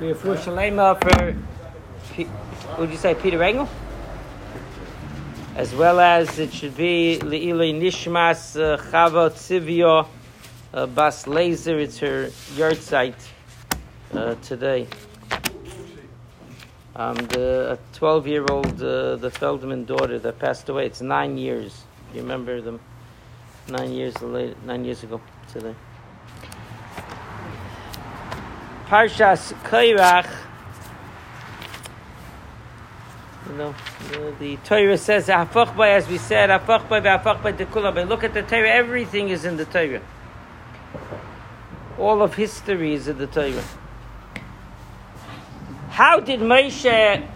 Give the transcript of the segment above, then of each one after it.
We have for Shalema for, would you say Peter Engel? As well as it should be Le'ilei Nishmas uh, Chava Tzivio uh, Bas Laser. It's her yahrzeit uh, today. Um, the 12 year old, uh, the Feldman daughter that passed away, it's nine years. You remember them? Nine years later, nine years ago today. Parshas Kairach. You know, the, Torah says, as we said, Look at the Torah, everything is in the Torah. All of history is in the Torah. How did Moshe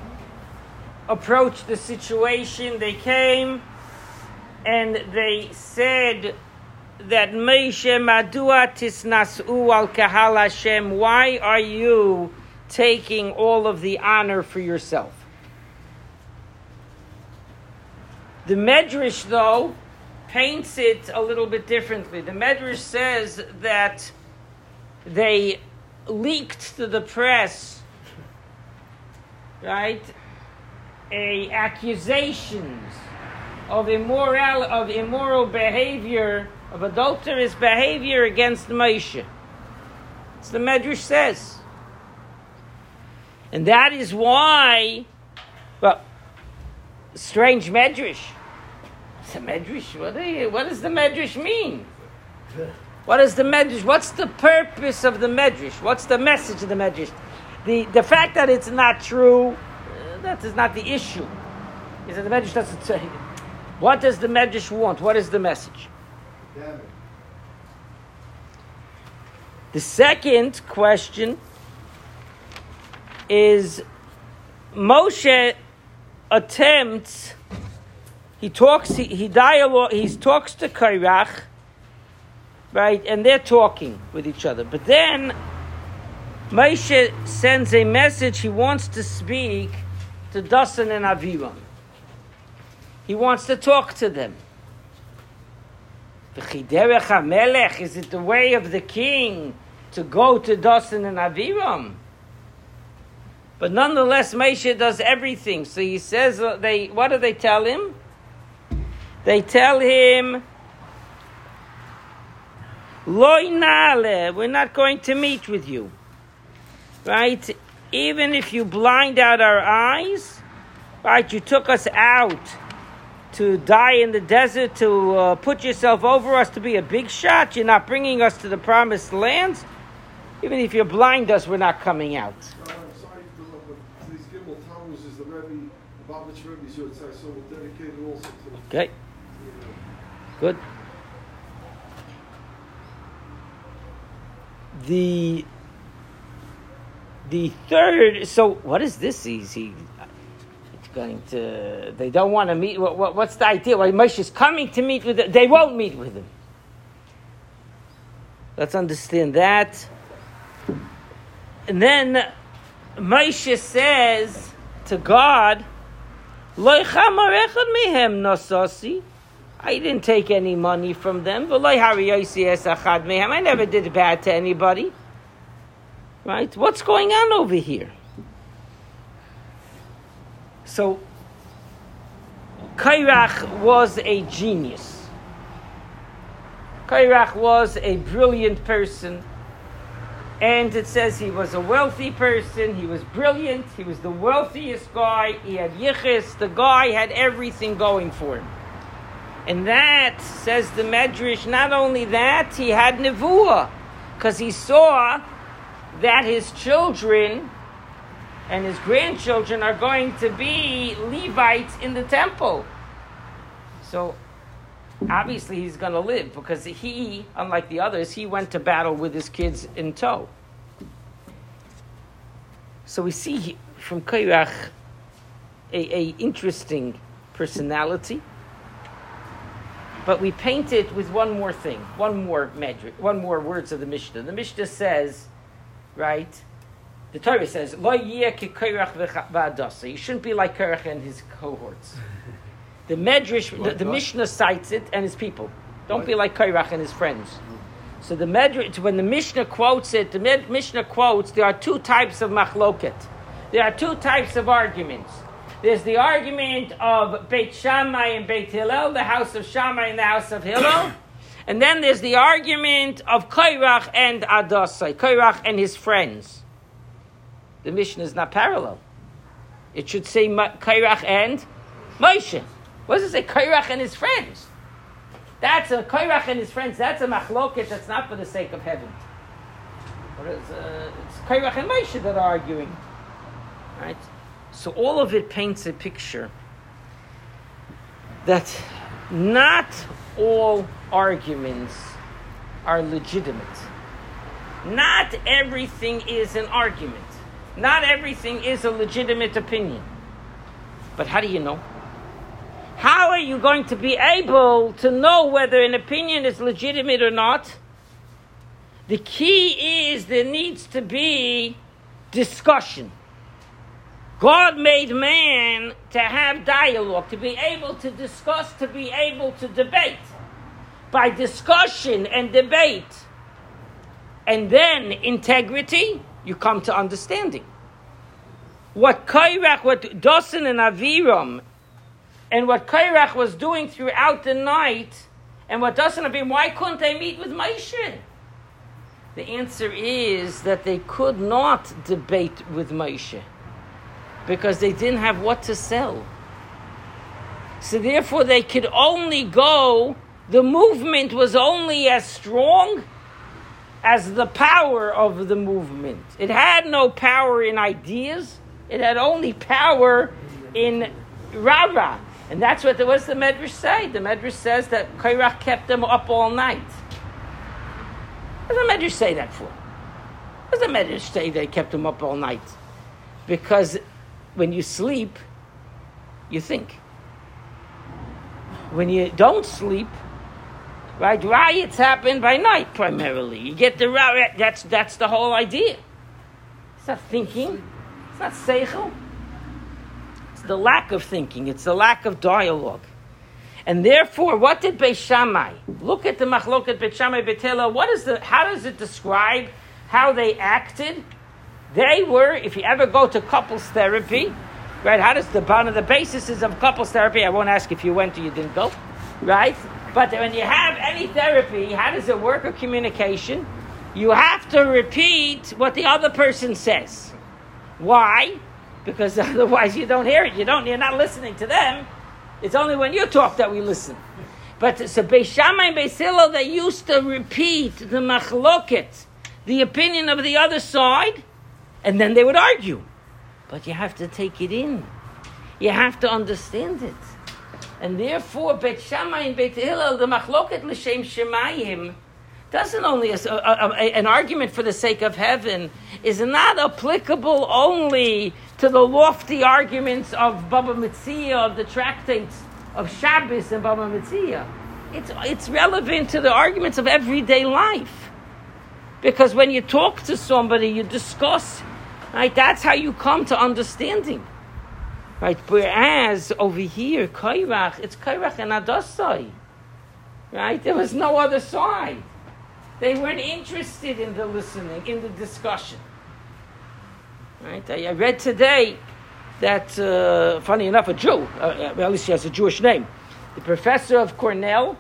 approach the situation? They came and they said that Moshe Madua Tisnasu al Kahal Hashem, why are you taking all of the honor for yourself? The Medrash, though, paints it a little bit differently. The Medrash says that they leaked to the press, right, a accusations of immoral of immoral behavior, of adulterous behavior against Moshe. It's the Medrash says. And that is why, well, strange Medrash. The Medrash, what, you, what does the Medrash mean? What is the Medrash? What's the purpose of the Medrash? What's the message of the Medrash? The, the fact that it's not true, uh, that is not the issue. Is that the Medrash doesn't say what does the Medrash want? What is the message? The second question is Moshe attempts, he talks, he, he dialogue, he talks to Kairach, right, and they're talking with each other. But then Moshe sends a message, he wants to speak to Dasan and Aviram. He wants to talk to them. Is it the way of the king to go to Dasan and Aviram? But nonetheless, Moshe does everything. So he says, uh, they, what do they tell him? They tell him, Loi nale, we're not going to meet with you. Right? Even if you blind out our eyes, right, you took us out to die in the desert, to uh, put yourself over us, to be a big shot. You're not bringing us to the promised land. Even if you blind us, we're not coming out. Okay. Good. The the third. So what is this? Easy going to. They don't want to meet. What, what, what's the idea? Why Moshe is coming to meet with them? They won't meet with him. Let's understand that. And then Moshe says to God, I didn't take any money from them. I never did bad to anybody. Right? What's going on over here? So, Kairach was a genius. Kairach was a brilliant person. And it says he was a wealthy person, he was brilliant, he was the wealthiest guy, he had yichis, the guy had everything going for him. And that, says the Medrash, not only that, he had nevuah, because he saw that his children and his grandchildren are going to be Levites in the temple. So obviously he's going to live because he, unlike the others, he went to battle with his kids in tow. So we see from Kairach a, a interesting personality, but we paint it with one more thing, one more metric, one more words of the Mishnah. The Mishnah says, right, the Torah says, You shouldn't be like Korach and his cohorts. The Medrash, the, the, Mishnah cites it and his people. Don't be like Korach and his friends. So the Medrash, when the Mishnah quotes it, the Mishnah quotes there are two types of machloket. There are two types of arguments. There's the argument of Beit Shammai and Beit Hillel, the house of Shammai and the house of Hillel. and then there's the argument of Kairach and Adasai, Kairach and his friends. The Mishnah is not parallel. It should say Kairach and Moshe. What does it say? Kairach and his friends. That's a Kairach and his friends. That's a machloket. That's not for the sake of heaven. But it's, uh, it's Kairach and Moshe that are arguing. Right? So all of it paints a picture that not all arguments are legitimate. Not everything is an argument. Not everything is a legitimate opinion. But how do you know? How are you going to be able to know whether an opinion is legitimate or not? The key is there needs to be discussion. God made man to have dialogue, to be able to discuss, to be able to debate. By discussion and debate, and then integrity, you come to understanding. What Kairach, what Dosan and Aviram, and what Kairach was doing throughout the night, and what Dosan and Aviram, why couldn't they meet with Moshe? The answer is that they could not debate with Moshe because they didn't have what to sell. So therefore, they could only go, the movement was only as strong as the power of the movement. It had no power in ideas, it had only power in Rara. And that's what the, what's the Medrash say? The Medrash says that Kairach kept them up all night. What does the Medrash say that for? What does the Medrash say they kept them up all night? Because when you sleep, you think. When you don't sleep, right? Riots happen by night primarily. You get the riot. That's that's the whole idea. It's not thinking. It's not seichel. It's the lack of thinking. It's the lack of dialogue. And therefore, what did Beis Shammai? Look at the machloket Beis Shammai Betela. What is the? How does it describe how they acted? They were, if you ever go to couples therapy, right? How does the one of the basis is of couples therapy? I won't ask if you went or you didn't go, right? But when you have any therapy, how does it work? Or communication, you have to repeat what the other person says. Why? Because otherwise you don't hear it. You don't. You're not listening to them. It's only when you talk that we listen. But so Beis Shammai and Beis Hillel, they used to repeat the machloket, the opinion of the other side, and then they would argue. But you have to take it in. You have to understand it. And therefore, Bet Shammai and Bet Hillel, the machloket l'shem shemayim, doesn't only a, a, a, an argument for the sake of heaven is not applicable only to the lofty arguments of Baba Metzia, of the tractates of Shabbos and Baba Metzia. It's, it's relevant to the arguments of everyday life. Because when you talk to somebody, you discuss Right? That's how you come to understanding. Right? Whereas over here, Kairach, it's Kairach and Adasai. Right? There was no other side. They weren't interested in the listening, in the discussion. Right? I, read today that, uh, funny enough, a Jew, uh, at least she has a Jewish name, the professor of Cornell,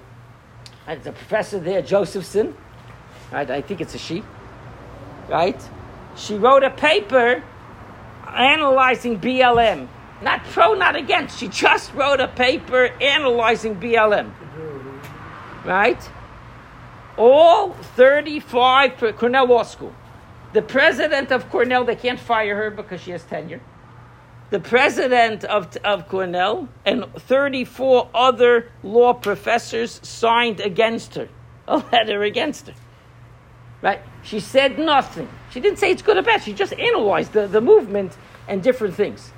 and the professor there, Josephson, right? I think it's a she, right? she wrote a paper analyzing BLM. Not pro, not against. She just wrote a paper analyzing BLM. Right? All 35 Cornell Law School. The president of Cornell, they can't fire her because she has tenure. The president of, of Cornell and 34 other law professors signed against her, a letter against her. Right? She said nothing. She didn't say it's good or bad. She just analyzed the, the movement and different things.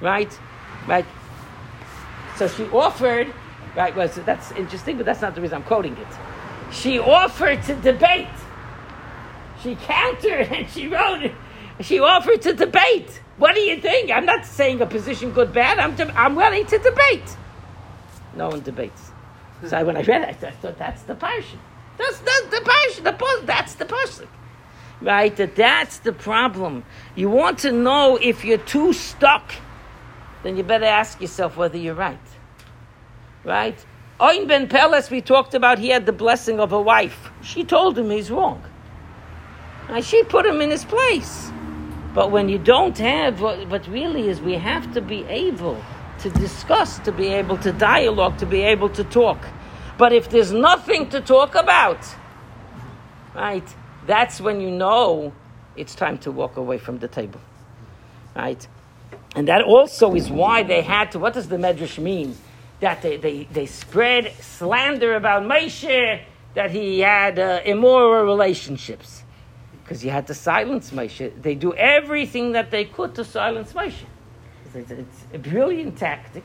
Right? Right? So she offered, right, well, so that's interesting, but that's not the reason I'm quoting it. She offered to debate. She countered and she wrote. She offered to debate. What do you think? I'm not saying a position good, bad. I'm, de- I'm willing to debate. No one debates. So when I read it, I thought that's the passion. That's, that's the pasuk. The, that's the pasuk. Right? That that's the problem. You want to know if you're too stuck, then you better ask yourself whether you're right. Right? Oin ben Peles, we talked about, he had the blessing of a wife. She told him he's wrong. And she put him in his place. But when you don't have, what, what really is, we have to be able to discuss, to be able to dialogue, to be able to talk. But if there's nothing to talk about, right, that's when you know it's time to walk away from the table. Right? And that also is why they had to, what does the Medrash mean? That they, they, they spread slander about Moshe, that he had uh, immoral relationships. Because you had to silence Moshe. They do everything that they could to silence Moshe. It's, it's a brilliant tactic,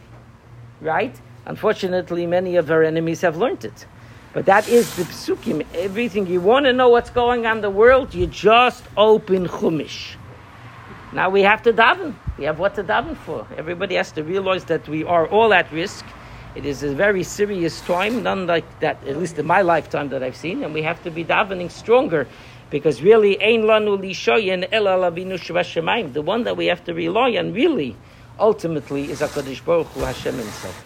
right? Unfortunately, many of our enemies have learned it. But that is the psukim. Everything you want to know what's going on in the world, you just open Chumash. Now we have to daven. We have what to daven for. Everybody has to realize that we are all at risk. It is a very serious time, none like that, at least in my lifetime that I've seen, and we have to be davening stronger because really, ein lanu lishoyin el alavinu The one that we have to rely on, really, ultimately, is Hakadosh Baruch Hu Hashem Himself.